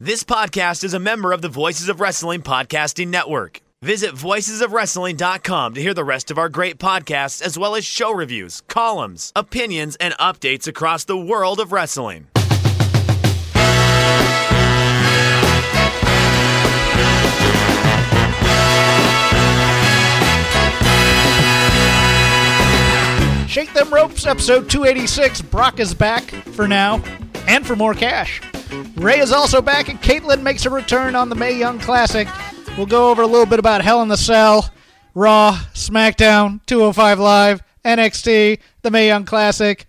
This podcast is a member of the Voices of Wrestling Podcasting Network. Visit voicesofwrestling.com to hear the rest of our great podcasts, as well as show reviews, columns, opinions, and updates across the world of wrestling. Shake Them Ropes, episode 286. Brock is back for now and for more cash. Rey is also back, and Caitlin makes a return on the Mae Young Classic. We'll go over a little bit about Hell in the Cell, Raw, SmackDown, 205 Live, NXT, the Mae Young Classic,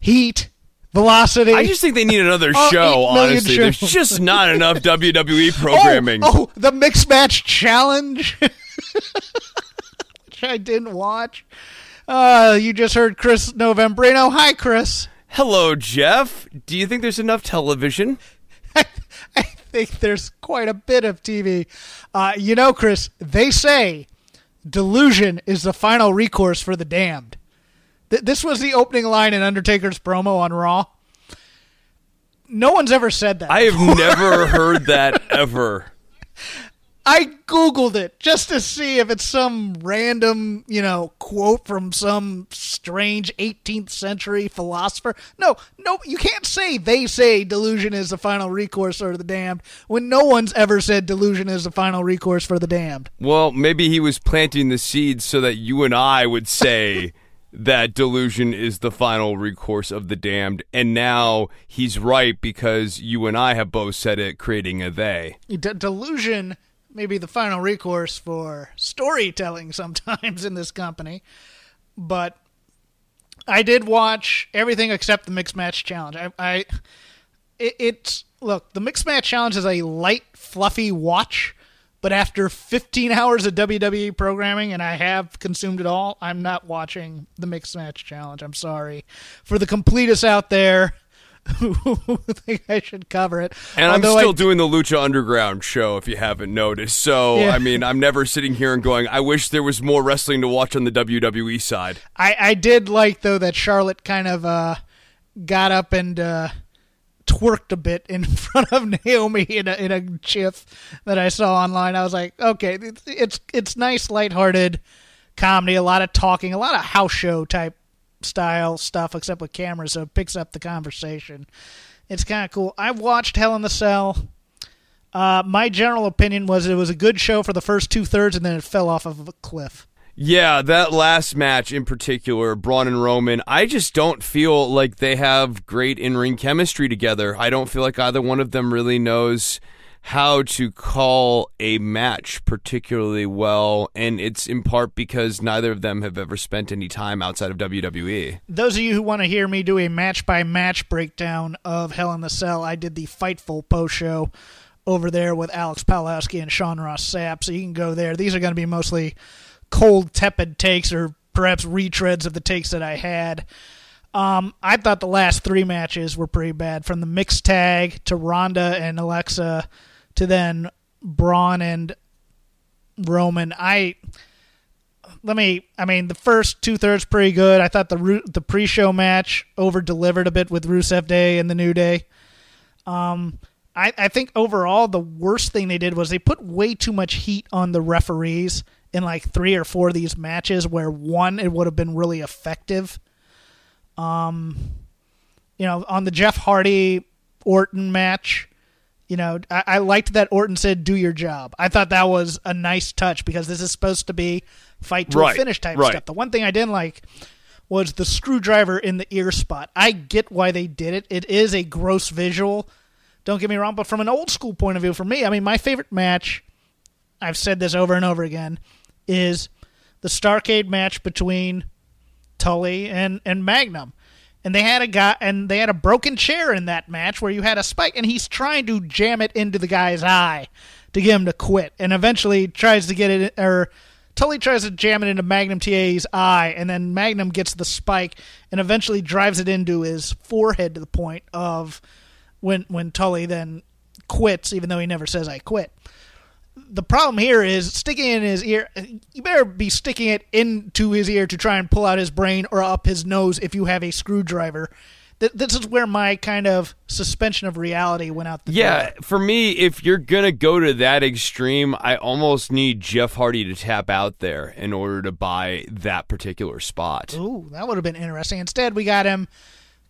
Heat, Velocity. I just think they need another Oh, show, honestly. There's shows. just not enough WWE Oh, programming. Oh, the Mixed Match Challenge, which I didn't watch. Uh, you just heard Chris Novembrino. Hi, Chris. Hello, Jeff. Do you think there's enough television? I, I think there's quite a bit of TV. Uh, you know, Chris, they say delusion is the final recourse for the damned. Th- this was the opening line in Undertaker's promo on Raw. No one's ever said that. I have never heard that ever. I googled it just to see if it's some random, you know, quote from some strange 18th century philosopher. No, no, you can't say they say delusion is the final recourse for the damned when no one's ever said delusion is the final recourse for the damned. Well, maybe he was planting the seeds so that you and I would say that delusion is the final recourse of the damned. And now he's right because you and I have both said it, creating a they. De- delusion may be the final recourse for storytelling sometimes in this company, but I did watch everything except the mixed match challenge. I, I it, it's look the mixed match challenge is a light, fluffy watch, but after 15 hours of WWE programming, and I have consumed it all, I'm not watching the mixed match challenge. I'm sorry for the completists out there. Who think I should cover it? And I'm Although I still doing the Lucha Underground show, if you haven't noticed. So, Yeah. I mean, I'm never sitting here and going, I wish there was more wrestling to watch on the WWE side. I, I did like though that Charlotte kind of uh, got up and uh, twerked a bit in front of Naomi in a in a gif that I saw online. I was like, okay, it's it's, it's nice, lighthearted comedy, a lot of talking, a lot of house show type style stuff, except with cameras, so it picks up the conversation. It's kind of cool. I've watched Hell in the Cell. Uh, my general opinion was it was a good show for the first two thirds, and then it fell off of a cliff. Yeah, that last match in particular, Braun and Roman, I just don't feel like they have great in ring chemistry together. I don't feel like either one of them really knows how to call a match particularly well, and it's in part because neither of them have ever spent any time outside of. WWE. those of you who want to hear me do a match by match breakdown of Hell in the Cell, I did the Fightful post show over there with Alex Palowski and Sean Ross Sapp, so you can go there. These are going to be mostly cold, tepid takes or perhaps retreads of the takes that I had. Um, I thought the last three matches were pretty bad, from the mixed tag to Ronda and Alexa to then Braun and Roman. I let me. I mean, the first two thirds pretty good. I thought the the pre show match over delivered a bit with Rusev Day and the New Day. Um, I I think overall the worst thing they did was they put way too much heat on the referees in like three or four of these matches where one it would have been really effective. Um, you know, on the Jeff Hardy Orton match. You know, I, I liked that Orton said, "Do your job." I thought that was a nice touch because this is supposed to be fight to a finish type right. stuff. The one thing I didn't like was the screwdriver in the ear spot. I get why they did it. It is a gross visual. Don't get me wrong, but from an old school point of view, for me, I mean, my favorite match, I've said this over and over again, is the Starcade match between Tully and, and Magnum. And they had a guy and they had a broken chair in that match where you had a spike and he's trying to jam it into the guy's eye to get him to quit. And eventually tries to get it or Tully tries to jam it into Magnum TA's eye and then Magnum gets the spike and eventually drives it into his forehead to the point of when when Tully then quits even though he never says I quit the problem here is sticking it in his ear. You better be sticking it into his ear to try and pull out his brain or up his nose if you have a screwdriver. th- this is where my kind of suspension of reality went out the Yeah, door. for me, if you're gonna go to that extreme, I almost need Jeff Hardy to tap out there in order to buy that particular spot. Ooh, that would have been interesting. Instead, we got him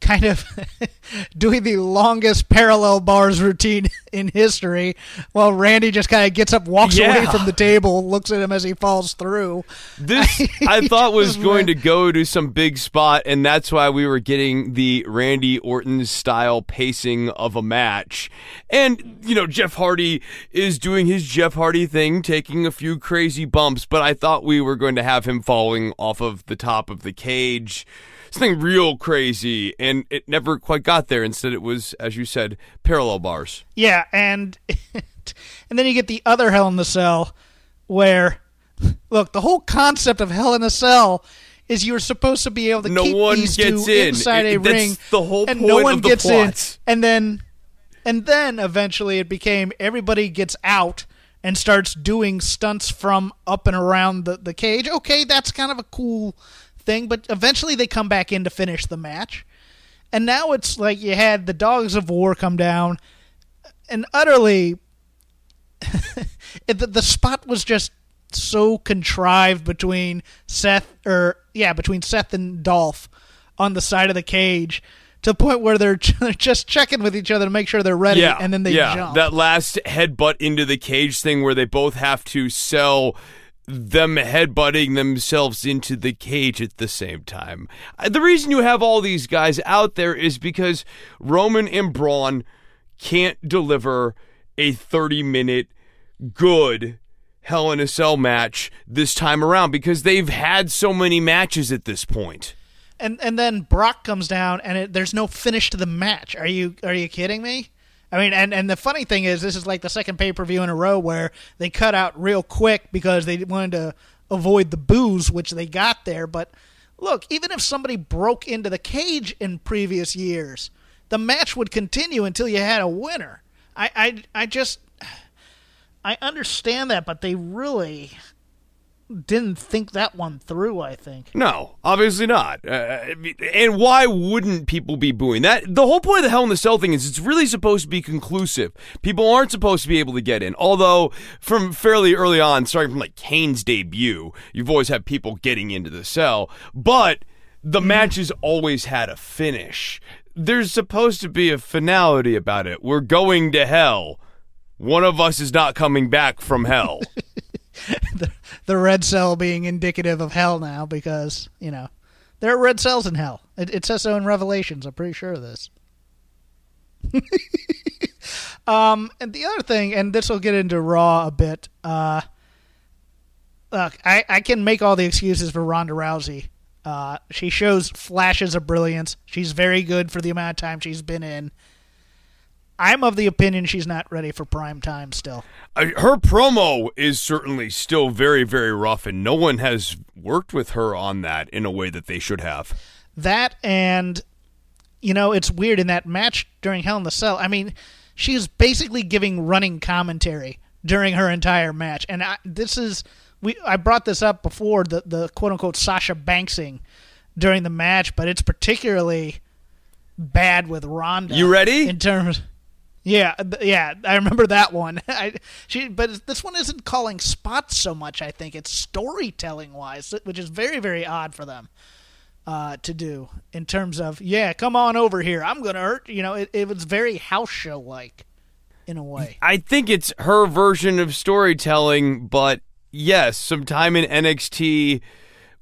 kind of doing the longest parallel bars routine in history while Randy just kind of gets up, walks away from the table, looks at him as he falls through. This I thought was going to go to some big spot, and that's why we were getting the Randy Orton style pacing of a match. And, you know, Jeff Hardy is doing his Jeff Hardy thing, taking a few crazy bumps, but I thought we were going to have him falling off of the top of the cage. Something real crazy, and it never quite got there. Instead, it was, as you said, parallel bars. Yeah, and and then you get the other Hell in the Cell, where look, the whole concept of Hell in a Cell is you're supposed to be able to No keep one these gets two in. inside It- a ring, the whole and no one the gets plot. in, and then and then eventually it became everybody gets out and starts doing stunts from up and around the, the cage. Okay, that's kind of a cool thing, but eventually they come back in to finish the match. And now it's like you had the Dogs of War come down and utterly the, the spot was just so contrived between Seth or yeah, between Seth and Dolph on the side of the cage to the point where they're just checking with each other to make sure they're ready yeah, and then they yeah. jump. That last headbutt into the cage thing where they both have to sell them headbutting themselves into the cage at the same time. Uh, The reason you have all these guys out there is because Roman and Braun can't deliver a 30 minute good Hell in a Cell match this time around because they've had so many matches at this point. and and then Brock comes down and it, there's no finish to the match. Are you are you kidding me? I mean, and and the funny thing is, this is like the second pay per view in a row where they cut out real quick because they wanted to avoid the booze, which they got there. But look, even if somebody broke into the cage in previous years, the match would continue until you had a winner. I I I just I understand that, but they really didn't think that one through. I think. No, obviously not. Uh, and why wouldn't people be booing that? The whole point of the Hell in the Cell thing is it's really supposed to be conclusive. People aren't supposed to be able to get in. Although, from fairly early on, starting from like Kane's debut, you've always had people getting into the cell. But the matches always had a finish. There's supposed to be a finality about it. We're going to hell. One of us is not coming back from hell. the, red cell being indicative of hell now because you know there are red cells in hell. It, it says so in Revelations. I'm pretty sure of this. um, and the other thing, and this will get into Raw a bit. Uh, look, I, I can make all the excuses for Ronda Rousey. Uh, she shows flashes of brilliance. She's very good for the amount of time she's been in. I'm of the opinion she's not ready for prime time still. Uh, her promo is certainly still very, very rough, and no one has worked with her on that in a way that they should have. That and you know, it's weird in that match during Hell in the Cell. I mean, she is basically giving running commentary during her entire match, and I, this is we. I brought this up before the the quote unquote Sasha Banksing during the match, but it's particularly bad with Ronda. You ready? In terms. Yeah, yeah, I remember that one. I, she, but this one isn't calling spots so much. I think it's storytelling wise, which is very, very odd for them uh, to do in terms of yeah, come on over here. I'm gonna hurt. You know, it, it was very house show like in a way. I think it's her version of storytelling, but yes, some time in NXT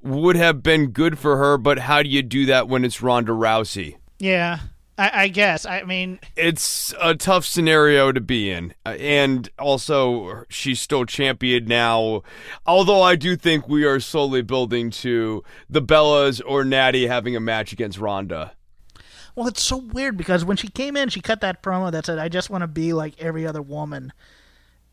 would have been good for her, but how do you do that when it's Ronda Rousey? Yeah, I, I guess. I mean, It's a tough scenario to be in. Uh, And also, she's still champion now. Although I do think we are slowly building to the Bellas or Natty having a match against Ronda. well, it's so weird because when she came in, she cut that promo that said, "I just want to be like every other woman."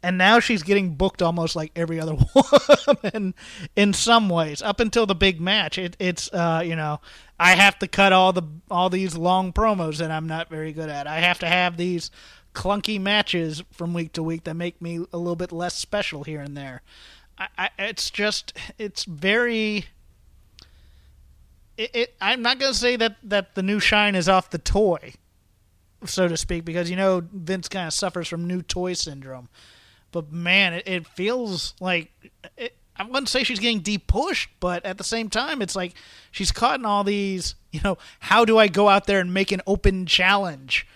And now she's getting booked almost like every other woman in some ways. Up until the big match, it, it's uh, you know I have to cut all the all these long promos that I'm not very good at. I have to have these clunky matches from week to week that make me a little bit less special here and there. I, I, it's just it's very it, it, I'm not going to say that that the new shine is off the toy, so to speak, because you know Vince kind of suffers from new toy syndrome. But man, it, it feels like it, I wouldn't say she's getting deep pushed, but at the same time, it's like she's caught in all these. You know, how do I go out there and make an open challenge?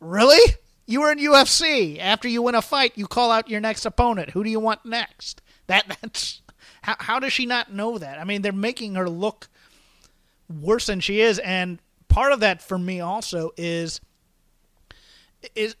Really? You were in UFC. After you win a fight, you call out your next opponent. Who do you want next? That that's how how does she not know that? I mean, they're making her look worse than she is, and part of that for me also is is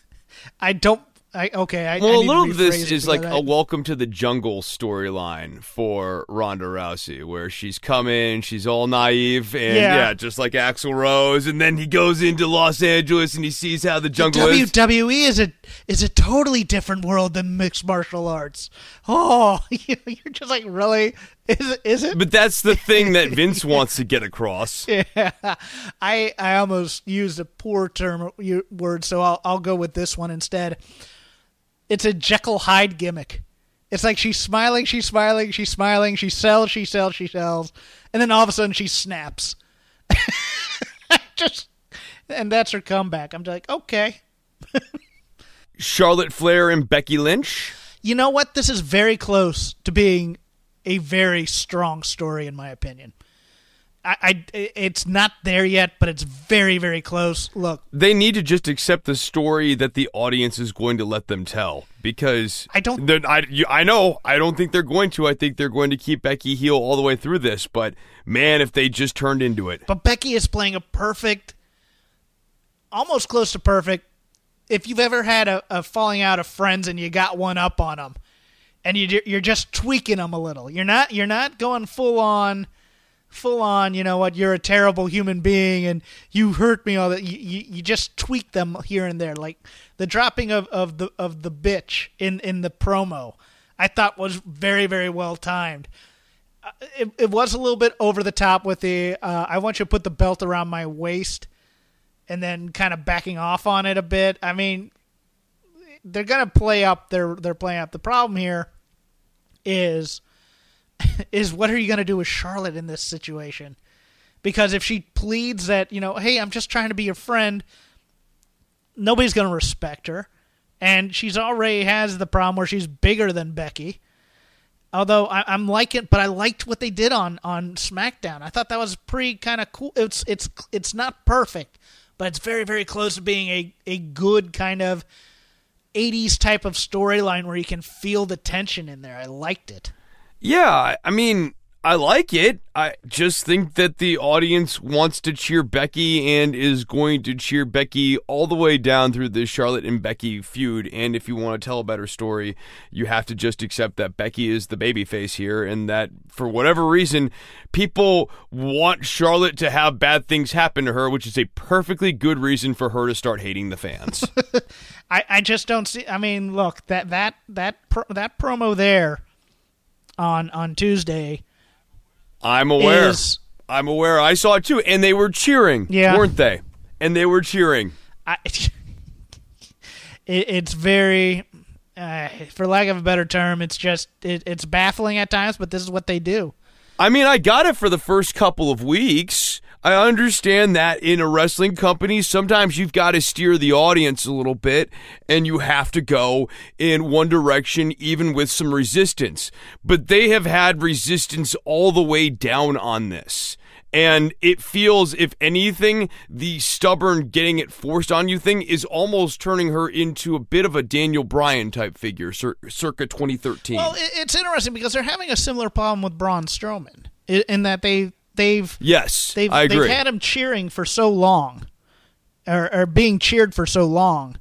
I don't I okay. I, well, I a little of this is like because a I- welcome to the jungle storyline for Ronda Rousey, where she's come in, she's all naive, and Yeah. yeah. just like Axl Rose, and then he goes into Los Angeles and he sees how the jungle is. WWE is a is a totally different world than mixed martial arts. Oh, you're just like really is it? Is it? But that's the thing that Vince wants to get across. Yeah, I I almost used a poor term word, so I'll I'll go with this one instead. It's a Jekyll Hyde gimmick. It's like she's smiling, she's smiling, she's smiling, she sells, she sells, she sells, and then all of a sudden she snaps. Just and that's her comeback. I'm like, okay, Charlotte Flair and Becky Lynch. you know what? This is very close to being a very strong story, in my opinion. I, I it's not there yet, but it's very, very close. Look, They need to just accept the story that the audience is going to let them tell because I don't- I, you, I know I don't think they're going to. I think they're going to keep Becky heel all the way through this. But man, if they just turned into it, But Becky is playing a perfect, almost close to perfect. If you've ever had a, a falling out of friends and you got one up on them, and you you're just tweaking them a little. You're not you're not going full on, full on. You know what? You're a terrible human being and you hurt me. All that you, you, you just tweak them here and there, like the dropping of, of the of the bitch in in the promo. I thought was very very well timed it, it was a little bit over the top with the uh, I want you to put the belt around my waist and then kind of backing off on it a bit. I mean, they're gonna play up. They're they're playing up. The problem here is is what are you gonna do with Charlotte in this situation? Because if she pleads that you know, hey, I'm just trying to be your friend, nobody's gonna respect her, and she's already has the problem where she's bigger than Becky. Although I, I'm liking, but I liked what they did on on SmackDown. I thought that was pretty kind of cool. It's it's it's not perfect, but it's very very close to being a a good kind of 80s type of storyline where you can feel the tension in there. I liked it. Yeah, I- mean, I like it. I just think that the audience wants to cheer Becky and is going to cheer Becky all the way down through the Charlotte and Becky feud. And if you want to tell a better story, you have to just accept that Becky is the babyface here, and that for whatever reason, people want Charlotte to have bad things happen to her, which is a perfectly good reason for her to start hating the fans. I, I just don't see. I mean, look that that that pro, that promo there on on Tuesday I'm aware. is I'm aware. I saw it too, and they were cheering, Yeah. weren't they? And they were cheering. I, it, it's very, uh, for lack of a better term, it's just it, it's baffling at times. But this is what they do. I mean, I got it for the first couple of weeks. I understand that in a wrestling company, sometimes you've got to steer the audience a little bit and you have to go in one direction, even with some resistance. But they have had resistance all the way down on this. And it feels, if anything, the stubborn getting it forced on you thing is almost turning her into a bit of a Daniel Bryan type figure, cir- circa 2013. Well, it's interesting because they're having a similar problem with Braun Strowman in that they they've yes, they've I agree. they've had him cheering for so long, or, or being cheered for so long,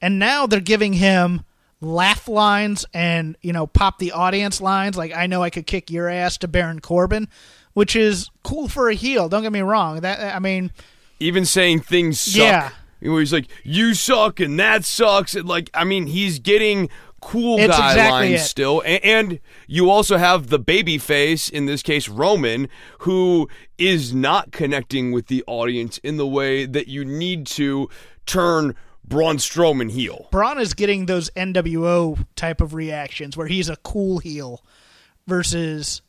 and now they're giving him laugh lines and you know pop the audience lines like I know I could kick your ass to Baron Corbin, which is cool for a heel. Don't get me wrong. That I mean, even saying things suck. Yeah. Know, he's like, "You suck," and that sucks. And like, I mean, he's getting cool It's guy exactly lines it. still, and, and you also have the baby face in this case, Roman, who is not connecting with the audience in the way that you need to turn Braun Strowman heel. Braun is getting those NWO type of reactions where he's a cool heel versus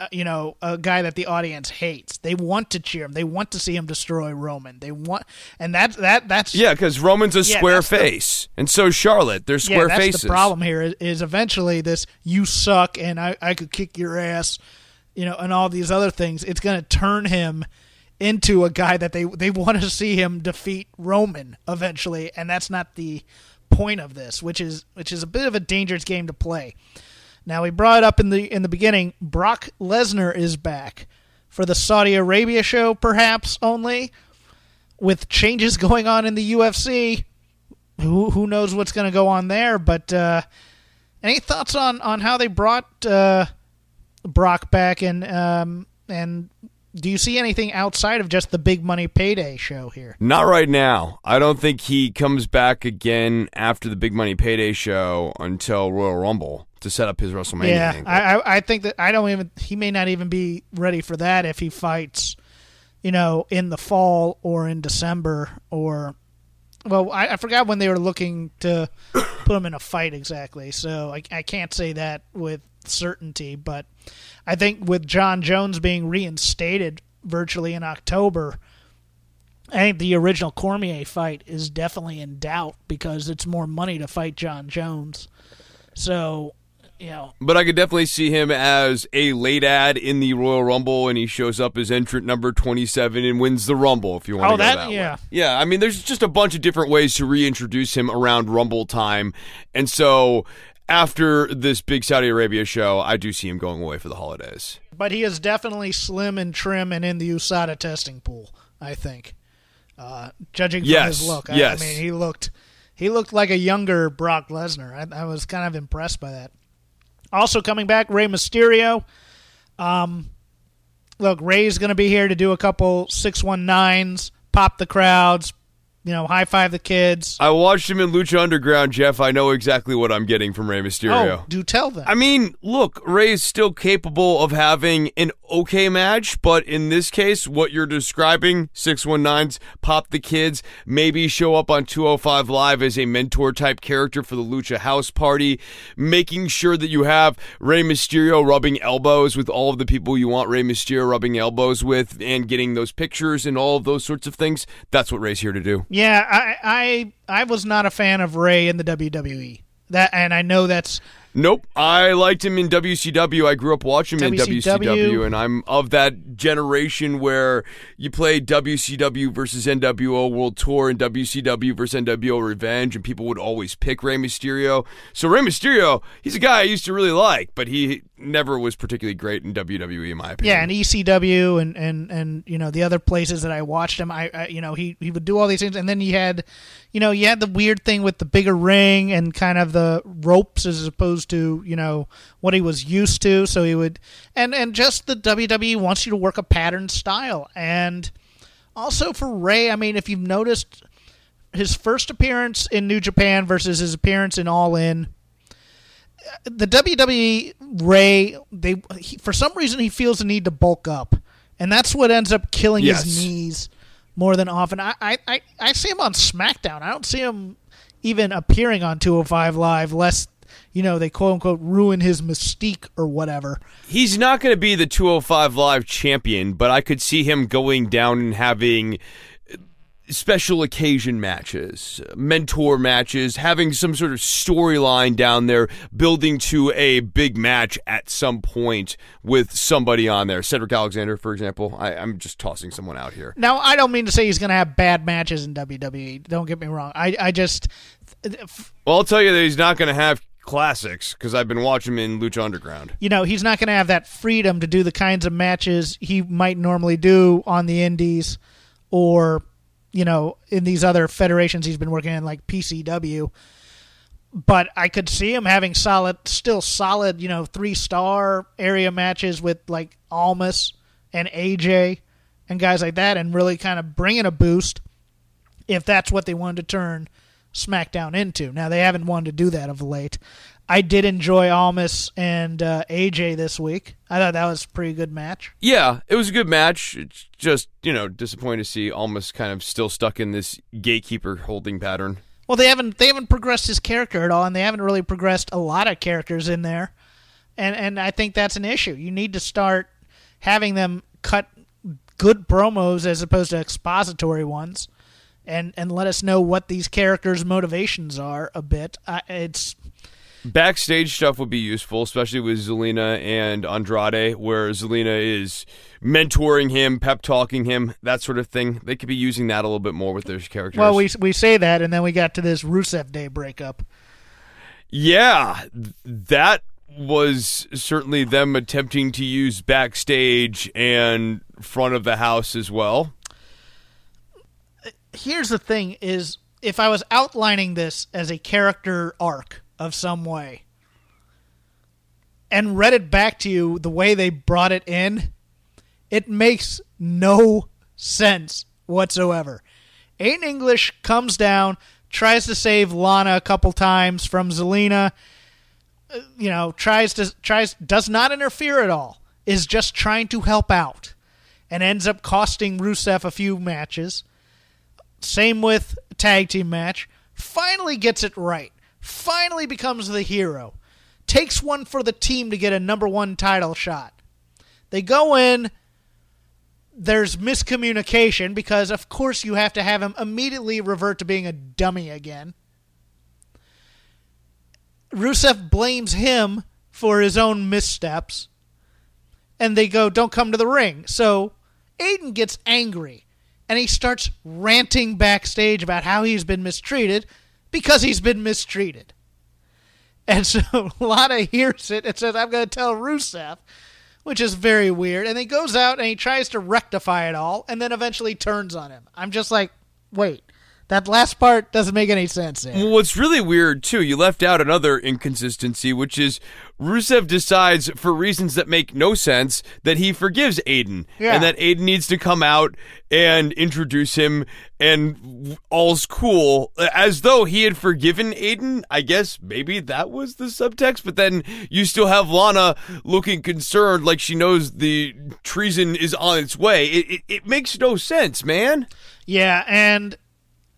uh, you know, a guy that the audience hates. They want to cheer him. They want to see him destroy Roman. They want, and that's that that's Yeah, because Roman's a Yeah, square that's the- face, and so Charlotte. They're yeah, square that's faces. the problem here is, is eventually this you suck and I I could kick your ass, you know, and all these other things. It's going to turn him into a guy that they they want to see him defeat Roman eventually, and that's not the point of this, which is which is a bit of a dangerous game to play. Now we brought it up in the in the beginning. Brock Lesnar is back for the Saudi Arabia show, perhaps only, with changes going on in the UFC. Who who knows what's going to go on there? But uh, any thoughts on, on how they brought uh, Brock back and um, and do you see anything outside of just the big money payday show here? Not right now. I don't think he comes back again after the big money payday show until Royal Rumble to set up his WrestleMania. yeah, I I think that I don't even he may not even be ready for that if he fights, you know, in the fall or in December or, well, I, I forgot when they were looking to put him in a fight exactly, so I I can't say that with certainty, but I think with Jon Jones being reinstated virtually in October. I think the original Cormier fight is definitely in doubt because it's more money to fight Jon Jones. So, you know, But I could definitely see him as a late ad in the Royal Rumble, and he shows up as entrant number 27 and wins the Rumble, if you want Oh, to go that- that, yeah. way. Yeah, I mean, there's just a bunch of different ways to reintroduce him around Rumble time. And so after this big Saudi Arabia show, I do see him going away for the holidays. but he is definitely slim and trim and in the USADA testing pool. I think, uh, judging from Yes, his look, I, yes. I mean he looked he looked like a younger Brock Lesnar. I, I was kind of impressed by that. Also coming back, Rey Mysterio. Um, look, Rey's going to be here to do a couple six one nines, pop the crowds, you know, high five the kids. I watched him in Lucha Underground, Jeff. I know exactly what I'm getting from Rey Mysterio. Oh, do tell them. I mean, look, Rey is still capable of having an okay match, but in this case, what you're describing, 619s, pop the kids, maybe show up on 205 Live as a mentor type character for the Lucha House Party, making sure that you have Rey Mysterio rubbing elbows with all of the people you want Rey Mysterio rubbing elbows with, and getting those pictures and all of those sorts of things. That's what Rey's here to do. Yeah, I, I I was not a fan of Rey in the WWE. That and I know that's Nope. I liked him in WCW. I grew up watching him in WCW. WCW, and I'm of that generation where you play WCW versus NWO World Tour and WCW versus NWO Revenge, and people would always pick Rey Mysterio. So Rey Mysterio, he's a guy I used to really like, but he never was particularly great in WWE, in my opinion. yeah, and ECW and and and you know the other places that I watched him. I, I you know he he would do all these things, and then he had, you know, you had the weird thing with the bigger ring and kind of the ropes as opposed to you know what he was used to. So he would, and and just the WWE wants you to work a pattern style, and also for Rey, I mean, if you've noticed his first appearance in New Japan versus his appearance in All In. The WWE Rey, they he, for some reason he feels the need to bulk up, and that's what ends up killing Yes. his knees more than often. I, I, I, I see him on SmackDown. I don't see him even appearing on 205 Live, lest you know they quote unquote ruin his mystique or whatever. He's not going to be the 205 Live champion, but I could see him going down and having special occasion matches, mentor matches, having some sort of storyline down there, building to a big match at some point with somebody on there. Cedric Alexander, for example. I, I'm just tossing someone out here. Now I don't mean to say he's going to have bad matches in WWE. Don't get me wrong. I, I just Well, I'll tell you that he's not going to have classics because I've been watching him in Lucha Underground. you know, he's not going to have that freedom to do the kinds of matches he might normally do on the indies or, you know, in these other federations he's been working in, like PCW. But I could see him having solid, still solid, you know, three star area matches with like Almas and AJ and guys like that and really kind of bringing a boost if that's what they wanted to turn SmackDown into. Now, they haven't wanted to do that of late. I did enjoy Almas and uh, AJ this week. I thought that was a pretty good match. Yeah, it was a good match. It's just, you know, disappointing to see almost kind of still stuck in this gatekeeper holding pattern. Well, they haven't they haven't progressed his character at all, and they haven't really progressed a lot of characters in there. And and I think that's an issue. You need to start having them cut good promos as opposed to expository ones, and and let us know what these characters' motivations are a bit. I, it's Backstage stuff would be useful, especially with Zelina and Andrade, where Zelina is mentoring him, pep talking him, that sort of thing. They could be using that a little bit more with those characters. well, we we say that, and then we got to this Rusev Day breakup. Yeah, that was certainly them attempting to use backstage and front of the house as well. Here's the thing: is if I was outlining this as a character arc of some way, and read it back to you the way they brought it in, it makes no sense whatsoever. Aiden English comes down, tries to save Lana a couple times from Zelina. uh, You know, tries to tries does not interfere at all. Is just trying to help out, and ends up costing Rusev a few matches. Same with tag team match. Finally gets it right. Finally becomes the hero. Takes one for the team to get a number one title shot. They go in. There's miscommunication because, of course, you have to have him immediately revert to being a dummy again. Rusev blames him for his own missteps. And they go, don't come to the ring. So Aiden gets angry and he starts ranting backstage about how he's been mistreated because he's been mistreated. And so Lana hears it and says, I'm going to tell Rusev, which is very weird. And he goes out and he tries to rectify it all and then eventually turns on him. I'm just like, wait, that last part doesn't make any sense. There. Well, what's really weird too, you left out another inconsistency, which is Rusev decides, for reasons that make no sense, that he forgives Aiden, Yeah. and that Aiden needs to come out and introduce him, and all's cool, as though he had forgiven Aiden. I guess maybe that was the subtext, but then you still have Lana looking concerned, like she knows the treason is on its way. It, it, it makes no sense, man. Yeah, and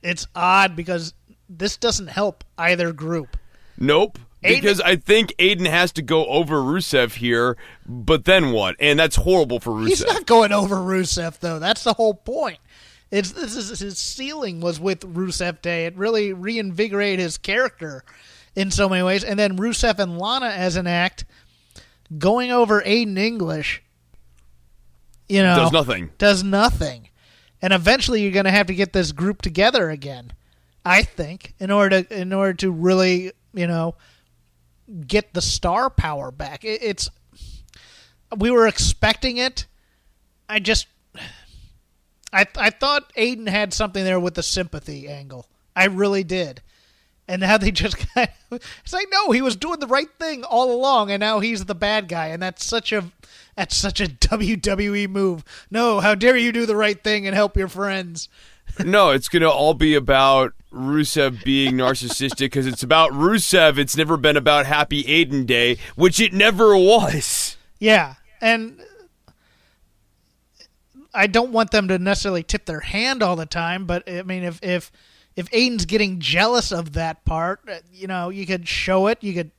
it's odd because this doesn't help either group. Nope. Aiden- Because I think Aiden has to go over Rusev here, but then what? And that's horrible for Rusev. He's not going over Rusev though. That's the whole point. It's this is his ceiling was with Rusev Day. It really reinvigorated his character in so many ways. And then Rusev and Lana as an act going over Aiden English. You know, Does nothing. Does nothing. And eventually, you're going to have to get this group together again. I think in order to in order to really you know get the star power back. It, it's we were expecting it. I just I I thought Aiden had something there with the sympathy angle. I really did. And now they just kind of, it's like no, he was doing the right thing all along, and now he's the bad guy, and that's such a that's such a WWE move. No, how dare you do the right thing and help your friends? no, it's going to all be about Rusev being narcissistic because it's about Rusev. It's never been about Happy Aiden Day, which it never was. Yeah, and I don't want them to necessarily tip their hand all the time, but I mean, if if if Aiden's getting jealous of that part, uh, you know, you could show it, you could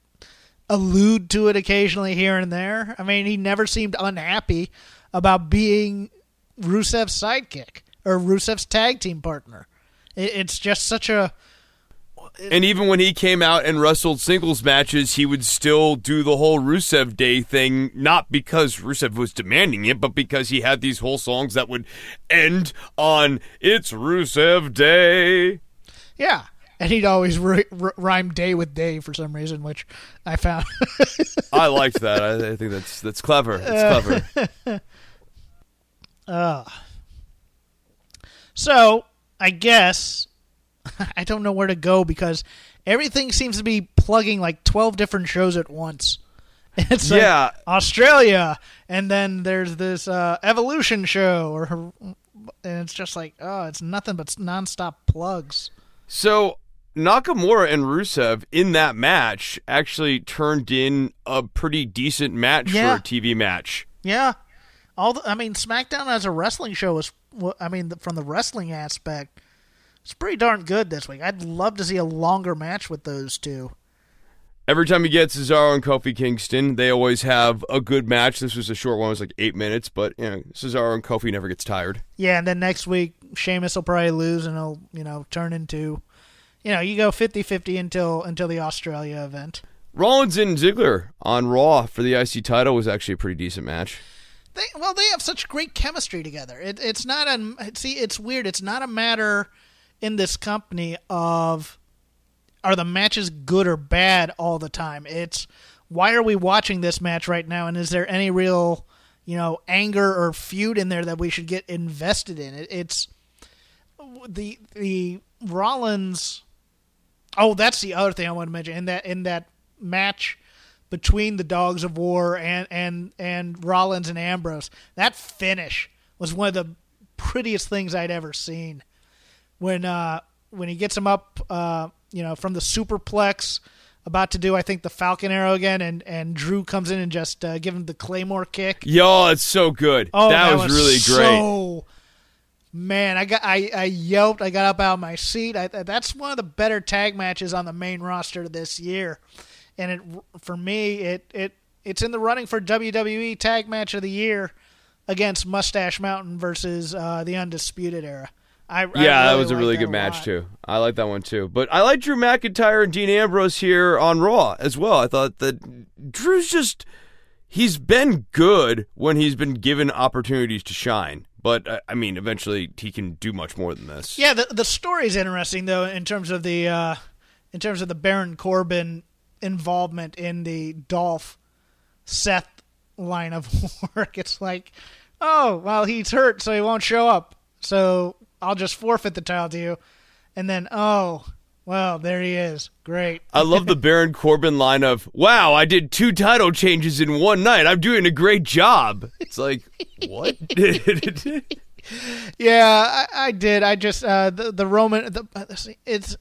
allude to it occasionally here and there. I mean, he never seemed unhappy about being Rusev's sidekick or Rusev's tag team partner. It, it's just such a And even when he came out and wrestled singles matches, he would still do the whole Rusev Day thing, not because Rusev was demanding it, but because he had these whole songs that would end on "It's Rusev Day." yeah. And he'd always ri- r- rhyme day with day for some reason, which I found I liked that. I, I think that's that's clever. It's clever. So I guess I don't know where to go because everything seems to be plugging like twelve different shows at once. It's like Yeah. Australia, and then there's this uh, Evolution show, or and it's just like oh, it's nothing but nonstop plugs. So Nakamura and Rusev in that match actually turned in a pretty decent match Yeah. for a TV match. Yeah, all the, I mean, SmackDown as a wrestling show is, I mean, from the wrestling aspect, it's pretty darn good this week. I'd love to see a longer match with those two. Every time you get Cesaro and Kofi Kingston, they always have a good match. This was a short one; it was like eight minutes, but you know, Cesaro and Kofi never gets tired. Yeah, and then next week Sheamus will probably lose, and he'll you know turn into, you know, you go 50-50 until until the Australia event. Rollins and Ziggler on Raw for the IC title was actually a pretty decent match. They well, they have such great chemistry together. It, it's not a see. It's weird. It's not a matter in this company of are the matches good or bad all the time. It's why are we watching this match right now, and is there any real you know anger or feud in there that we should get invested in? It, it's the the Rollins. Oh, that's the other thing I want to mention in that in that match between the Dogs of War and and and Rollins and Ambrose. That finish was one of the prettiest things I'd ever seen. When uh, when he gets him up, uh, you know, from the superplex, about to do I think the Falcon Arrow again, and and Drew comes in and just uh, give him the Claymore kick. Yo, it's so good. Oh, that, that was, really great. So, man, I got I, I yelped. I got up out of my seat. I, that's one of the better tag matches on the main roster this year and it for me it it it's in the running for WWE Tag Match of the Year against Mustache Mountain versus uh, the Undisputed Era. I, yeah, I really that was a really good match lot. too. I like that one too. But I like Drew McIntyre and Dean Ambrose here on Raw as well. I thought that Drew's just he's been good when he's been given opportunities to shine. But uh, I mean, eventually he can do much more than this. Yeah, the the story's interesting though in terms of the uh, in terms of the Baron Corbin involvement in the Dolph Seth line of work. It's like, oh well, he's hurt, so he won't show up. So I'll just forfeit the title to you, and then oh well, there he is. Great. I love the Baron Corbin line of, "Wow, I did two title changes in one night. I'm doing a great job." It's like, what? Yeah, I, I did. I just uh, the the Roman. The, it's.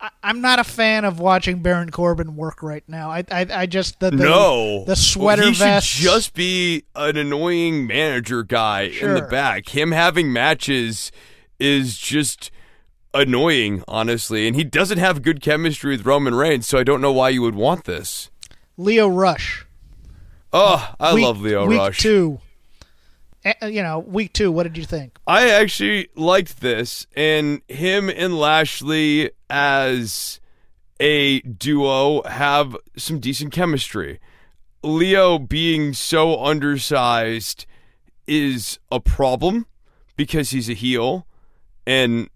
I, I'm not a fan of watching Baron Corbin work right now. I I, I just the, the no, the sweater he vest. should just be an annoying manager guy in the back. Him having matches is just annoying, honestly, and he doesn't have good chemistry with Roman Reigns. So I don't know why you would want this. Lio Rush. Oh, I Week- love Lio Rush. week two. Eh, You know, week two. What did you think? I actually liked this, and him and Lashley as a duo have some decent chemistry. Lio being so undersized is a problem because he's a heel and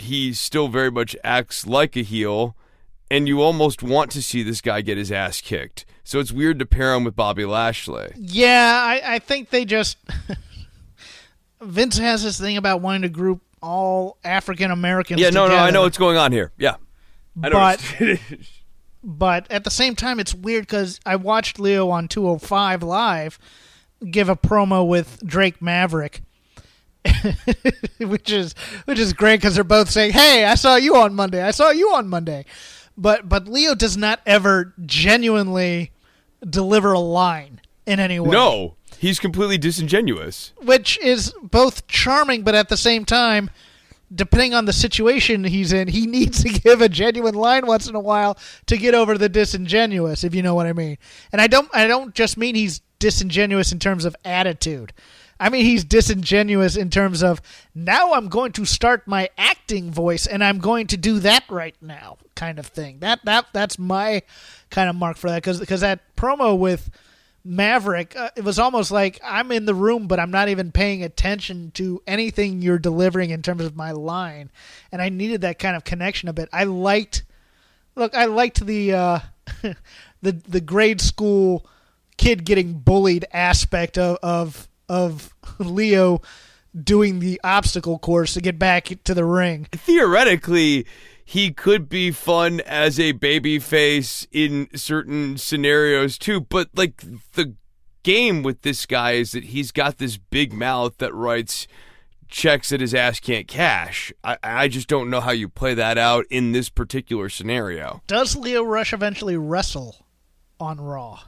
he still very much acts like a heel and you almost want to see this guy get his ass kicked. So it's weird to pair him with Bobby Lashley. Yeah, I, I think they just Vince has this thing about wanting to group all African Americans. Yeah, no, no, I know what's going on here. Yeah. I know But- but at the same time, it's weird because I watched Lio on 205 Live give a promo with Drake Maverick, which is which is great because they're both saying, "Hey, I saw you on Monday. I saw you on Monday," but but Lio does not ever genuinely deliver a line in any way. No, he's completely disingenuous. which is both charming, but at the same time, depending on the situation he's in, he needs to give a genuine line once in a while to get over the disingenuous, if you know what I mean. And I don't, I don't just mean he's disingenuous in terms of attitude. I mean he's disingenuous in terms of now I'm going to start my acting voice and I'm going to do that right now, kind of thing. That that that's my kind of mark for that because because that promo with Maverick, uh, it was almost like I'm in the room, but I'm not even paying attention to anything you're delivering in terms of my line, and I needed that kind of connection a bit. I liked, look, I liked the uh, the the grade school kid getting bullied aspect of of of Lio doing the obstacle course to get back to the ring. Theoretically, he could be fun as a baby face in certain scenarios too, but like the game with this guy is that he's got this big mouth that writes checks that his ass can't cash. I, I just don't know how you play that out in this particular scenario. Does Lio Rush eventually wrestle on Raw?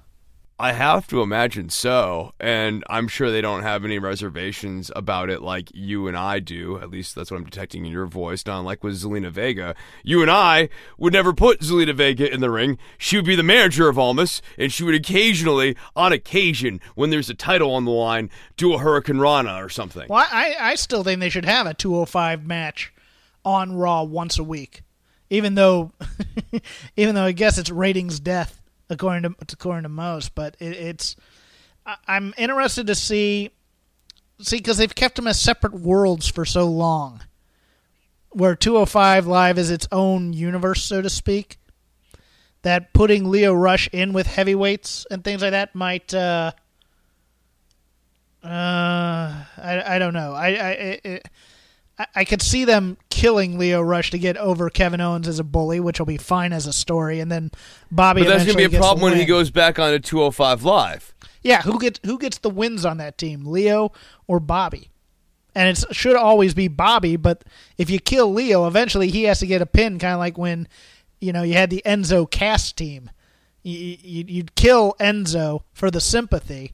I have to imagine so, and I'm sure they don't have any reservations about it like you and I do. At least that's what I'm detecting in your voice, Don. like with Zelina Vega. You and I would never put Zelina Vega in the ring. She would be the manager of Almas, and she would occasionally, on occasion, when there's a title on the line, do a Hurricanrana or something. Well, I, I still think they should have a 205 match on Raw once a week, even though, even though I guess it's ratings death according to according to most. But it, it's I'm interested to see see because they've kept them as separate worlds for so long, where 205 Live is its own universe, so to speak. That putting Lio Rush in with heavyweights and things like that might. Uh, uh, I, I don't know. I I, it, I I could see them killing Lio Rush to get over Kevin Owens as a bully, which will be fine as a story, and then Bobby. But that's going to be a problem when he goes back on a 205 Live. Yeah, who gets who gets the wins on that team, Lio or Bobby? And it should always be Bobby, but if you kill Lio, eventually he has to get a pin, kind of like when you know you had the Enzo Cass team. You, you'd kill Enzo for the sympathy,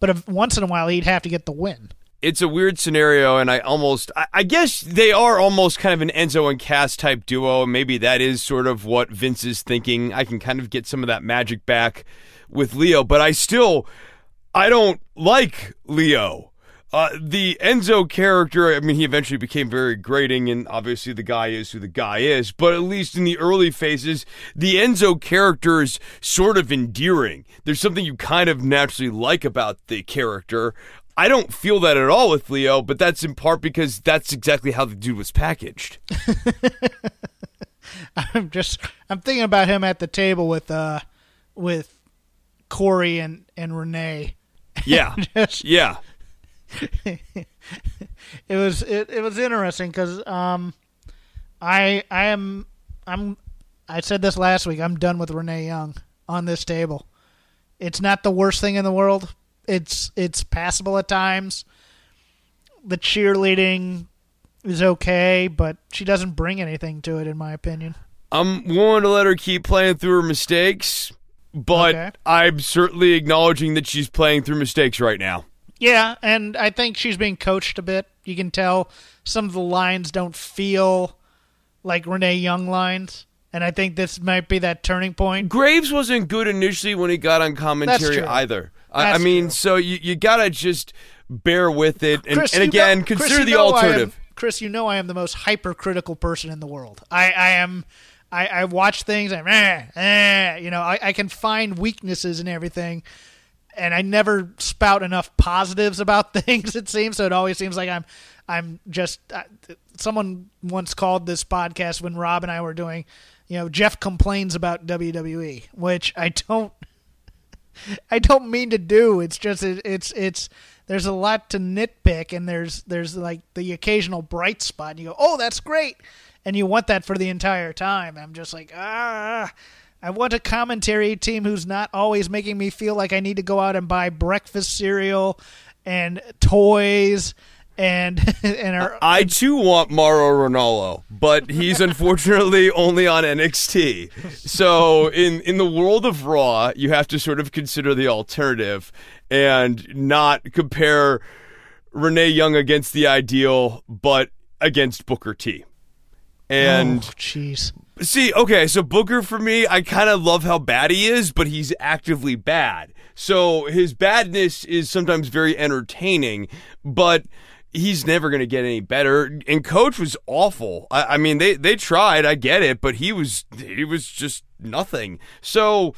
but if, once in a while he'd have to get the win it's a weird scenario, and I almost, I, I, guess they are almost kind of an Enzo and Cass type duo. Maybe that is sort of what Vince is thinking. I can kind of get some of that magic back with Lio, but I still, I don't like Lio. Uh, the Enzo character, I mean, he eventually became very grating, and obviously the guy is who the guy is, but at least in the early phases, the Enzo character is sort of endearing. There's something you kind of naturally like about the character. I don't feel that at all with Lio, but that's in part because that's exactly how the dude was packaged. I'm just I'm thinking about him at the table with uh with Corey and and Renee. Yeah. just, yeah. it was it, it was interesting cuz um I I am I'm I said this last week. I'm done with Renee Young on this table. It's not the worst thing in the world, it's it's passable at times. The cheerleading is okay, but she doesn't bring anything to it, in my opinion. I'm willing to let her keep playing through her mistakes, but okay. I'm certainly acknowledging that she's playing through mistakes right now. Yeah, and I think she's being coached a bit. You can tell some of the lines don't feel like Renee Young lines. And I think this might be that turning point. Graves wasn't good initially when he got on commentary either. I, I, mean, true. so you, you gotta just bear with it, and, Chris, and again, know, consider Chris, the alternative. Am, Chris, you know I am the most hypercritical person in the world. I, I am. I, I watch things. I'm, eh, eh, you know, I, I can find weaknesses in everything, and I never spout enough positives about things. It seems so. It always seems like I'm, I'm just. Uh, someone once called this podcast when Rob and I were doing, you know, Jeff complains about WWE, which I don't. I don't mean to do. It's just it, it's it's there's a lot to nitpick, and there's there's like the occasional bright spot. And you go, oh, that's great, and you want that for the entire time. I'm just like ah. I want a commentary team who's not always making me feel like I need to go out and buy breakfast cereal and toys and and our, I too want Mauro Ranallo, but he's unfortunately only on NXT. So in in the world of Raw, you have to sort of consider the alternative and not compare Renee Young against the ideal, but against Booker T. And oh, jeez. Oh, see, okay, so Booker for me, I kind of love how bad he is, but he's actively bad. So his badness is sometimes very entertaining, but he's never going to get any better. And coach was awful. I, I, mean, they they tried. I get it, but he was he was just nothing. So.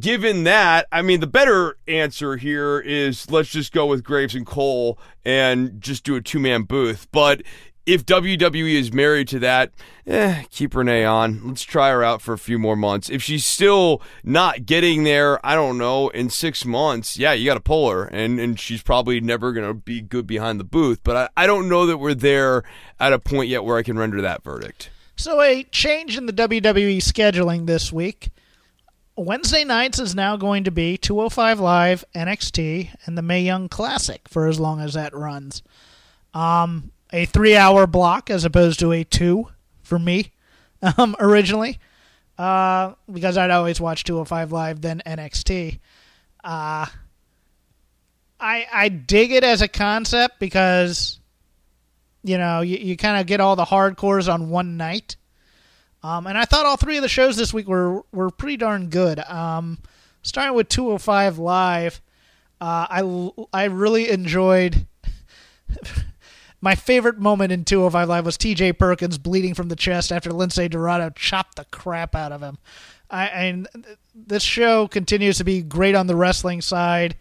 Given that, I mean, the better answer here is let's just go with Graves and Cole and just do a two man booth. But if WWE is married to that, eh, keep Renee on. Let's try her out for a few more months. If she's still not getting there, I don't know, in six months, yeah, you got to pull her. And, and she's probably never going to be good behind the booth. But I, I don't know that we're there at a point yet where I can render that verdict. So, a change in the WWE scheduling this week. Wednesday nights is now going to be 205 Live, NXT, and the Mae Young Classic for as long as that runs. Um, a three hour block as opposed to a two for me um, originally uh, because I'd always watch 205 Live, then NXT. Uh, I I dig it as a concept because you know you, you kind of get all the hardcores on one night. Um, and I thought all three of the shows this week were were pretty darn good. Um, starting with 205 Live, uh, I I really enjoyed. My favorite moment in 205 Live was T.J. Perkins bleeding from the chest after Lince Dorado chopped the crap out of him. I and this show continues to be great on the wrestling side,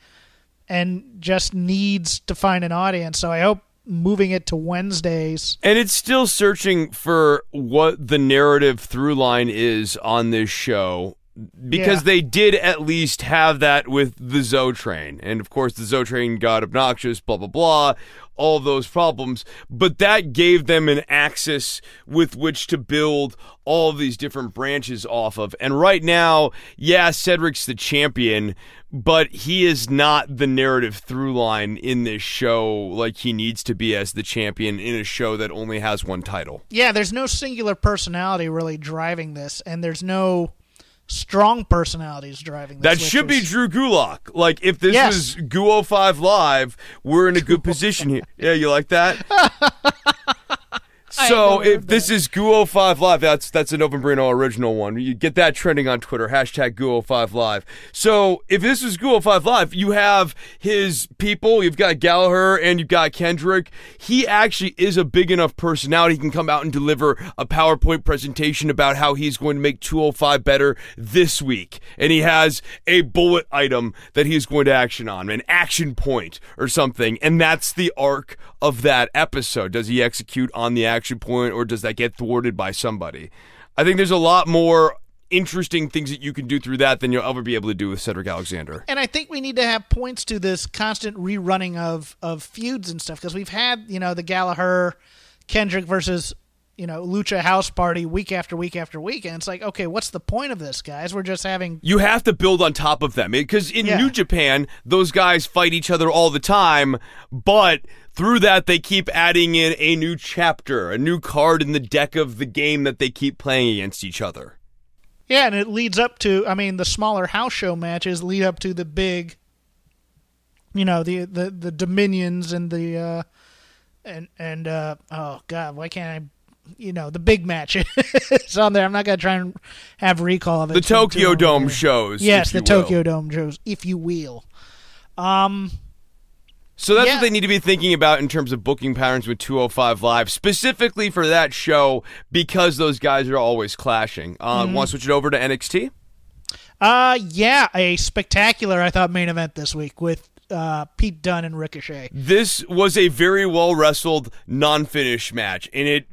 and just needs to find an audience. So I hope moving it to Wednesdays. And it's still searching for what the narrative through line is on this show because Yeah. they did at least have that with the Zo train. And of course, the Zo train got obnoxious, blah, blah, blah, all those problems. But that gave them an axis with which to build all these different branches off of. And right now, yeah, Cedric's the champion, but he is not the narrative through line in this show like he needs to be as the champion in a show that only has one title. Yeah, there's no singular personality really driving this, and there's no strong personalities driving this. That should be Drew Gulak. Like if this Yes. was Guo Five Live, we're in a good position here. Yeah, you like that? So if this is Guo Five Live, that's that's a Novembrino original one. You get that trending on Twitter. Hashtag Guo Five Live. So if this is Guo Five Live, you have his people. You've got Gallagher and you've got Kendrick. He actually is a big enough personality. He can come out and deliver a PowerPoint presentation about how he's going to make 205 better this week, and he has a bullet item that he's going to action on, an action point or something, and that's the arc of that episode. Does he execute on the action point or does that get thwarted by somebody? I think there's a lot more interesting things that you can do through that than you'll ever be able to do with Cedric Alexander. and I think we need to have points to this constant rerunning of of feuds and stuff because we've had you know the Gallagher Kendrick versus you know Lucha House Party week after week after week, and it's like okay, what's the point of this, guys? We're just having You have to build on top of them because in Yeah. New Japan, those guys fight each other all the time, but through that, they keep adding in a new chapter, a new card in the deck of the game that they keep playing against each other. yeah, and it leads up to I mean the smaller house show matches lead up to the big, you know the the the Dominions and the uh and and uh oh god why can't I. You know the big match is on there. I'm not gonna try and have recall of it. The It's Tokyo Dome shows. Yes, the you will. Tokyo Dome shows, if you will. Um, So that's Yeah. what they need to be thinking about in terms of booking patterns with 205 Live, specifically for that show because those guys are always clashing. Uh, Mm-hmm. Want to switch it over to NXT? uh, yeah, a spectacular, I thought, main event this week with uh, Pete Dunne and Ricochet. This was a very well wrestled non finish match, and it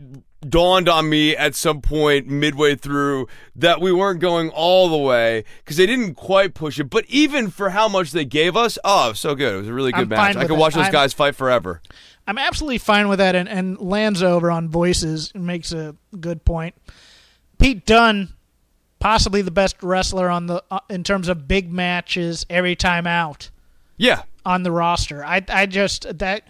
dawned on me at some point midway through that we weren't going all the way because they didn't quite push it. But even for how much they gave us, oh, so good. It was a really good I'm match. I could it. watch those I'm- guys fight forever. I'm absolutely fine with that, and, and Lanza over on Voices makes a good point. Pete Dunne, possibly the best wrestler on the uh, in terms of big matches every time out Yeah. on the roster. I I just that.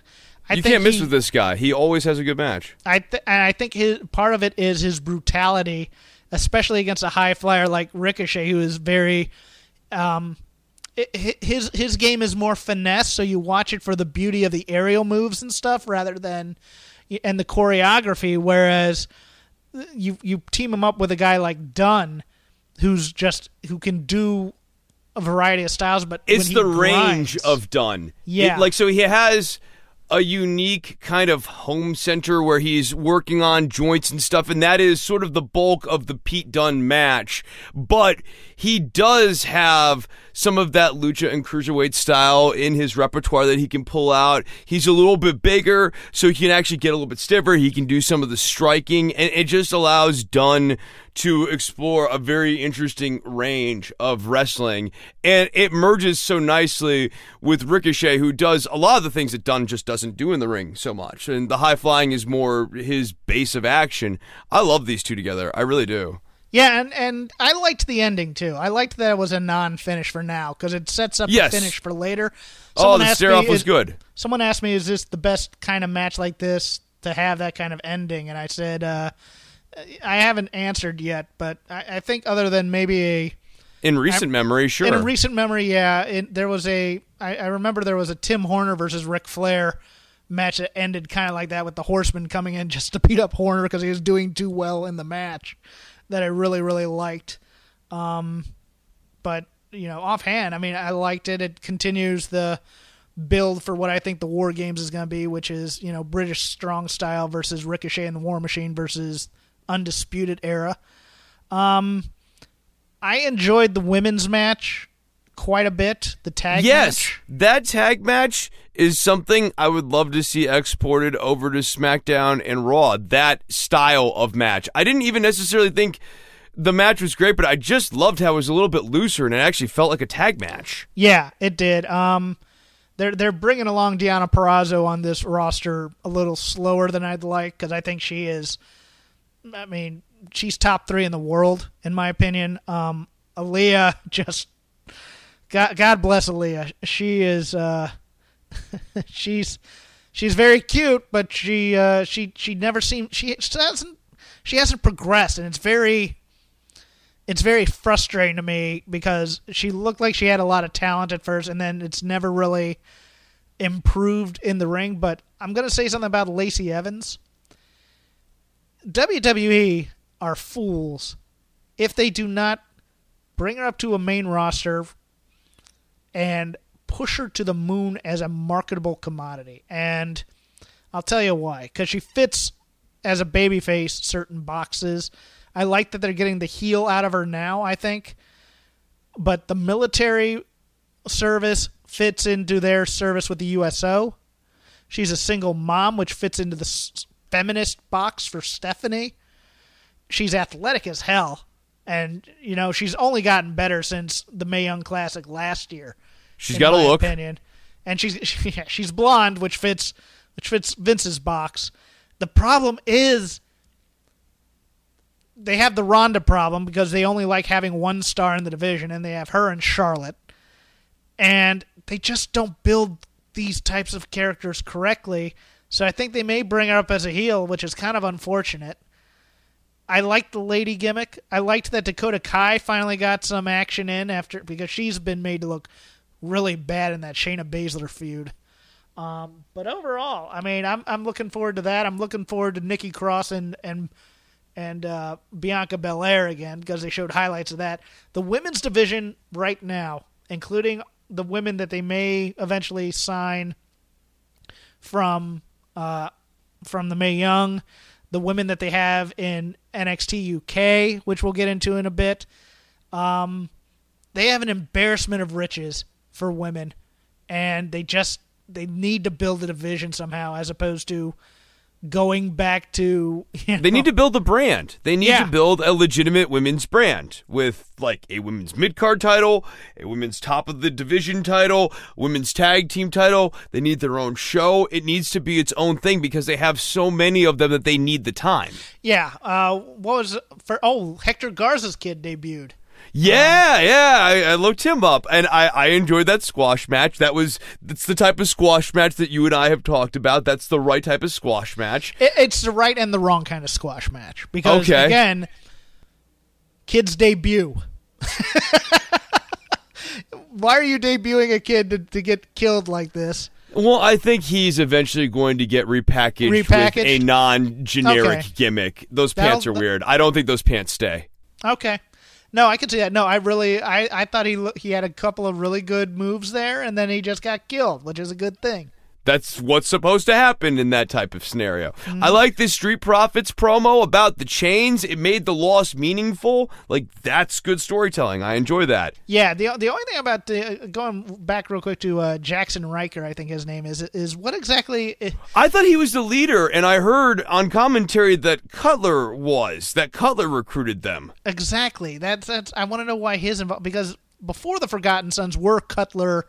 I you can't miss he- with this guy. He always has a good match. I th- and I think his part of it is his brutality, especially against a high flyer like Ricochet, who is very. Um, his his game is more finesse, so you watch it for the beauty of the aerial moves and stuff rather than and the choreography. Whereas you you team him up with a guy like Dunne, who's just who can do a variety of styles, but it's the range of done. Yeah. like so he has a unique kind of home center where he's working on joints and stuff, and that is sort of the bulk of the Pete Dunne match. But he does have some of that lucha and cruiserweight style in his repertoire that he can pull out. He's a little bit bigger, so he can actually get a little bit stiffer. He can do some of the striking, and it just allows Dunne to explore a very interesting range of wrestling. And it merges so nicely with Ricochet, who does a lot of the things that Dunne just doesn't do in the ring so much. And the high flying is more his base of action. I love these two together. I really do. Yeah, and, and I liked the ending too. I liked that it was a non-finish for now because it sets up Yes. the finish for later. oh, the asked stare off was good. Someone asked me, "Is this the best kind of match like this to have that kind of ending?" And I said, uh, "I haven't answered yet, but I, I think other than maybe a In recent memory, sure. In recent memory, yeah, it, there was a. I, I remember there was a Tim Horner versus Ric Flair match that ended kind of like that with the Horseman coming in just to beat up Horner because he was doing too well in the match. That I really really liked. Um, but you know, offhand, I mean, I liked it. It continues the build for what I think the War Games is going to be, which is you know British strong style versus Ricochet and the War Machine versus Undisputed Era. Um, I enjoyed the women's match quite a bit. The tag yes, match. that tag match is something I would love to see exported over to SmackDown and Raw. That style of match. I didn't even necessarily think the match was great, but I just loved how it was a little bit looser and it actually felt like a tag match. Yeah, it did. Um, they're they're bringing along Deonna Purrazzo on this roster a little slower than I'd like because I think she is. I mean, she's top three in the world in my opinion. Um, Aliyah just God, God bless Aliyah. She is uh, she's she's very cute, but she uh, she she never seemed she hasn't she hasn't progressed, and it's very it's very frustrating to me because she looked like she had a lot of talent at first, and then it's never really improved in the ring. But I'm gonna say something about Lacey Evans. WWE are fools if they do not bring her up to a main roster and push her to the moon as a marketable commodity. And I'll tell you why. Because she fits as a babyface certain boxes. I like that they're getting the heel out of her now, I think. But the military service fits into their service with the USO. She's a single mom, which fits into the feminist box for Stephanie. She's athletic as hell. And, you know, she's only gotten better since the Mae Young Classic last year. She's got a look. Opinion. And she's she, she's blonde, which fits which fits Vince's box. The problem is they have the Ronda problem because they only like having one star in the division, and they have her and Charlotte, and they just don't build these types of characters correctly. So I think they may bring her up as a heel, which is kind of unfortunate. I liked the lady gimmick. I liked that Dakota Kai finally got some action in after because she's been made to look really bad in that Shayna Baszler feud. Um, but overall, I mean, I'm I'm looking forward to that. I'm looking forward to Nikki Cross and and and uh, Bianca Belair again because they showed highlights of that. The women's division right now, including the women that they may eventually sign from uh, from the Mae Young, the women that they have in NXT UK, which we'll get into in a bit. Um, they have an embarrassment of riches for women, and they just they need to build a division somehow as opposed to going back to you know, they need to build a brand. They need Yeah. to build a legitimate women's brand with like a women's mid card title, a women's top of the division title, women's tag team title. They need their own show. It needs to be its own thing because they have so many of them that they need the time. yeah. Uh, what was for? Oh, Hector Garza's kid debuted. Yeah, um, yeah, I, I looked him up, and I, I enjoyed that squash match. That was that's the type of squash match that you and I have talked about. That's the right type of squash match. It, it's the right and the wrong kind of squash match because Okay. again, kids debut. Why are you debuting a kid to, to get killed like this? Well, I think he's eventually going to get repackaged, with Repackaged? a non-generic Okay. gimmick. Those That'll- pants are weird. I don't think those pants stay. Okay. No, I can see that. No, I really, I, I thought he he had a couple of really good moves there, and then he just got killed, which is a good thing. That's what's supposed to happen in that type of scenario. Mm-hmm. I like this Street Profits promo about the chains. It made the loss meaningful. Like that's good storytelling. I enjoy that. Yeah, the the only thing about the, going back real quick to uh, Jaxson Ryker, I think his name is, is what exactly? eh, I thought he was the leader, and I heard on commentary that Cutler was. That Cutler recruited them. Exactly. That's that's. I want to know why his involved because before the Forgotten Sons were Cutler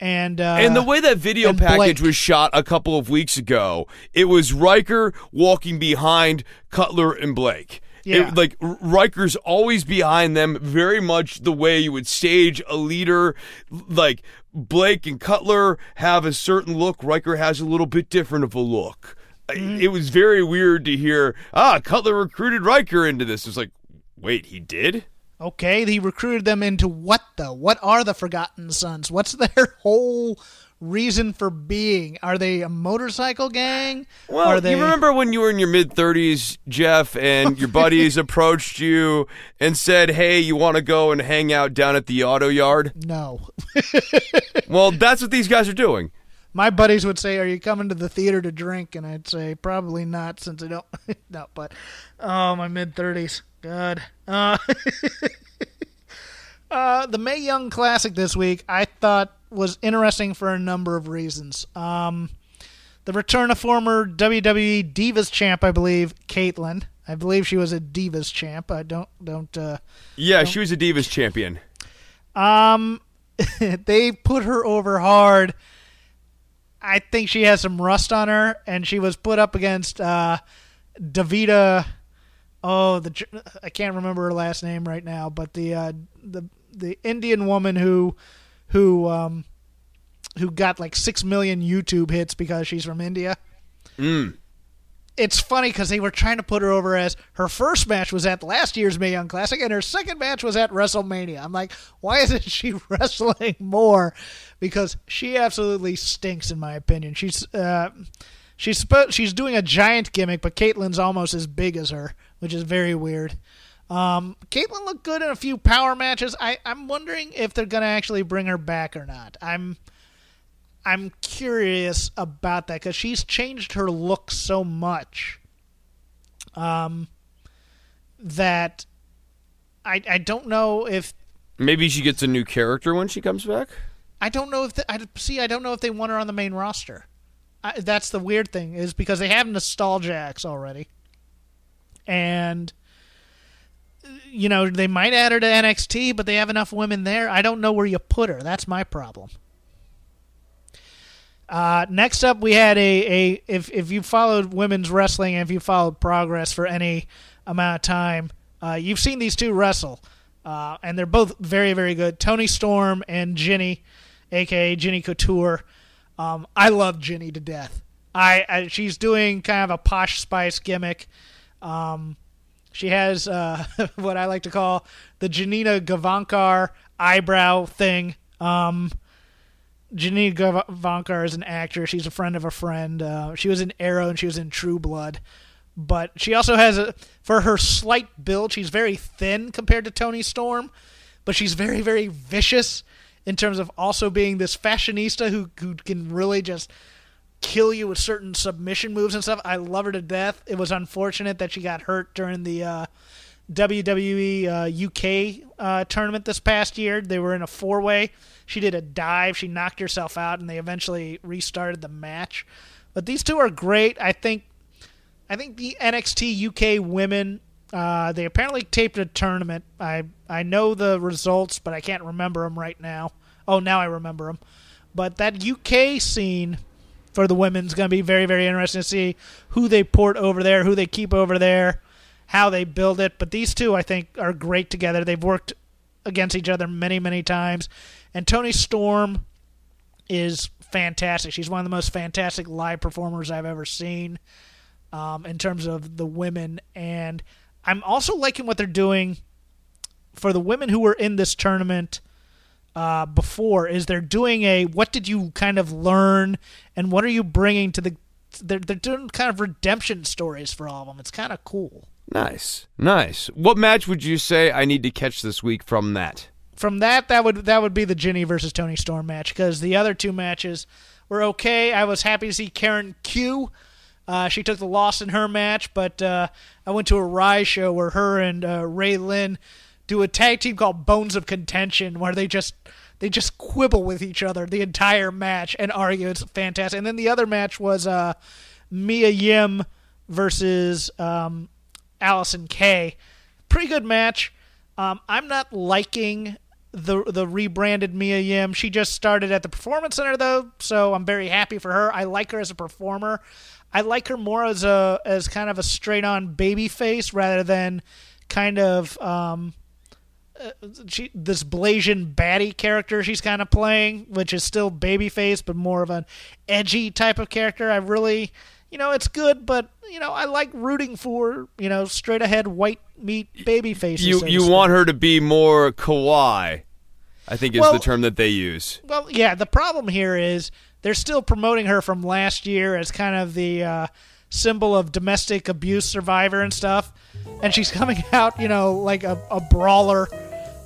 and uh, And the way that video package Blake. was shot a couple of weeks ago, it was Ryker walking behind Cutler and Blake. Yeah. It, like Ryker's always behind them, very much the way you would stage a leader. Like Blake and Cutler have a certain look. Ryker has a little bit different of a look. Mm-hmm. It was very weird to hear. Ah, Cutler recruited Ryker into this. It's like, wait, he did? Okay, he recruited them into what though? What are the Forgotten Sons? What's their whole reason for being? Are they a motorcycle gang? Well, they... you remember when you were in your mid 30s, Jeff, and your buddies approached you and said, "Hey, you want to go and hang out down at the auto yard?" No. well, that's what these guys are doing. My buddies would say, "Are you coming to the theater to drink?" And I'd say, "Probably not, since I don't." no, but oh, my mid 30s. God. Uh, uh, the May Young Classic this week, I thought was interesting for a number of reasons. Um, the return of former WWE Divas champ, I believe, Kaitlyn. I believe she was a Divas champ. I don't don't. Uh, yeah, don't, she was a Divas champion. Um, they put her over hard. I think she has some rust on her, and she was put up against uh, Davida. Oh, the I can't remember her last name right now, but the uh, the the Indian woman who who um, who got like six million YouTube hits because she's from India. Mm. It's funny because they were trying to put her over as her first match was at last year's Mae Young Classic and her second match was at WrestleMania. I'm like, why isn't she wrestling more? Because she absolutely stinks, in my opinion. She's uh, she's she's doing a giant gimmick, but Kaitlyn's almost as big as her, which is very weird. Um, Kaitlyn looked good in a few power matches. I, I'm wondering if they're gonna actually bring her back or not. I'm I'm curious about that because she's changed her look so much. Um, that I I don't know if maybe she gets a new character when she comes back. I don't know if the, I see. I don't know if they want her on the main roster. I, that's the weird thing is because they have Nostalgia X already, and you know, they might add her to NXT, but they have enough women there. I don't know where you put her. That's my problem. Uh, next up, we had a, a if if you followed women's wrestling and if you followed Progress for any amount of time, uh, you've seen these two wrestle, uh, and they're both very very good. Toni Storm and Jinny, aka Jinny Couture. Um, I love Jinny to death. I, I, she's doing kind of a posh spice gimmick. Um, she has uh, what I like to call the Janina Gavankar eyebrow thing. Um, Janina Gavankar is an actor. She's a friend of a friend. Uh, she was in Arrow and she was in True Blood. But she also has a for her slight build. She's very thin compared to Toni Storm, but she's very very vicious in terms of also being this fashionista who who can really just kill you with certain submission moves and stuff. I love her to death. It was unfortunate that she got hurt during the uh, WWE uh, UK uh, tournament this past year. They were in a four way. She did a dive. She knocked herself out, and they eventually restarted the match. But these two are great. I think. I think the NXT UK women. Uh, they apparently taped a tournament. I I know the results, but I can't remember them right now. Oh, now I remember them. But that UK scene for the women's going to be very, very interesting to see who they port over there, who they keep over there, how they build it. But these two, I think, are great together. They've worked against each other many, many times. And Toni Storm is fantastic. She's one of the most fantastic live performers I've ever seen um, in terms of the women. And I'm also liking what they're doing for the women who were in this tournament uh, before is they're doing a what did you kind of learn and what are you bringing to the they're, they're doing kind of redemption stories for all of them it's kind of cool nice nice what match would you say i need to catch this week from that from that that would that would be the Jinny versus Toni storm match because the other two matches were okay i was happy to see karen q uh, she took the loss in her match but uh, i went to a rise show where her and uh, ray lynn do a tag team called Bones of Contention where they just they just quibble with each other the entire match and argue. It's fantastic. And then the other match was uh, Mia Yim versus um, Allysin Kay. Pretty good match. Um, I'm not liking the the rebranded Mia Yim. She just started at the Performance Center though, so I'm very happy for her. I like her as a performer. I like her more as a as kind of a straight on baby face rather than kind of um, uh, she, this Blasian baddie character she's kind of playing, which is still babyface, but more of an edgy type of character. I really you know, it's good, but you know, I like rooting for you know straight ahead white meat baby faces. You so you want her to be more kawaii, I think is Well- the term that they use. Well, yeah. The problem here is they're still promoting her from last year as kind of the uh, symbol of domestic abuse survivor and stuff, and she's coming out, you know, like a, a brawler.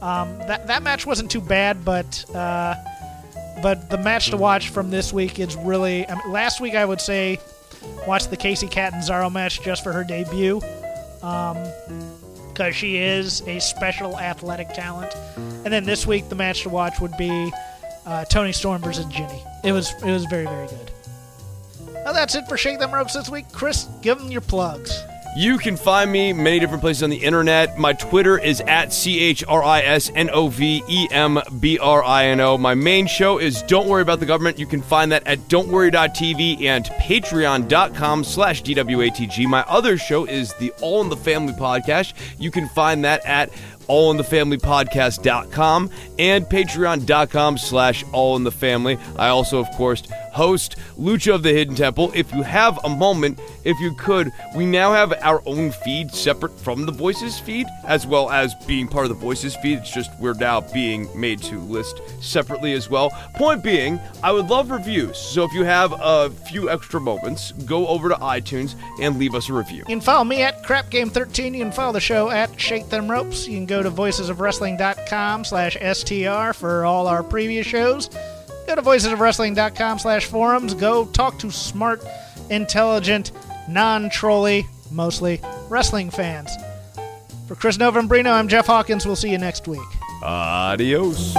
Um, that that match wasn't too bad, but uh, but the match to watch from this week is really. I mean, last week I would say watch the Kacy Catanzaro match just for her debut. because she is a special athletic talent. And then this week, the match to watch would be uh, Toni Storm versus Jinny. It was it was very very good. Well, that's it for Shake Them Ropes this week. Chris, give them your plugs. You can find me many different places on the internet. My Twitter is at C H R I S N O V E M B R I N O. My main show is Don't Worry About the Government. You can find that at don'tworry.tv and patreon.com slash DWATG. My other show is the All in the Family podcast. You can find that at allinthefamilypodcast.com and patreon.com slash allinthefamily. I also, of course, host Lucha of the Hidden Temple. If you have a moment, if you could, we now have our own feed separate from the Voices feed, as well as being part of the Voices feed. It's just we're now being made to list separately as well. Point being, I would love reviews. So if you have a few extra moments, go over to iTunes and leave us a review. You can follow me at Crap Game 13. You can follow the show at Shake Them Ropes. You can go to voicesofwrestling.com slash STR for all our previous shows. Go to voicesofwrestling.com slash forums. Go talk to smart, intelligent, non-trolly, mostly, wrestling fans. For Chris Novembrino, I'm Jeff Hawkins. We'll see you next week. Adios.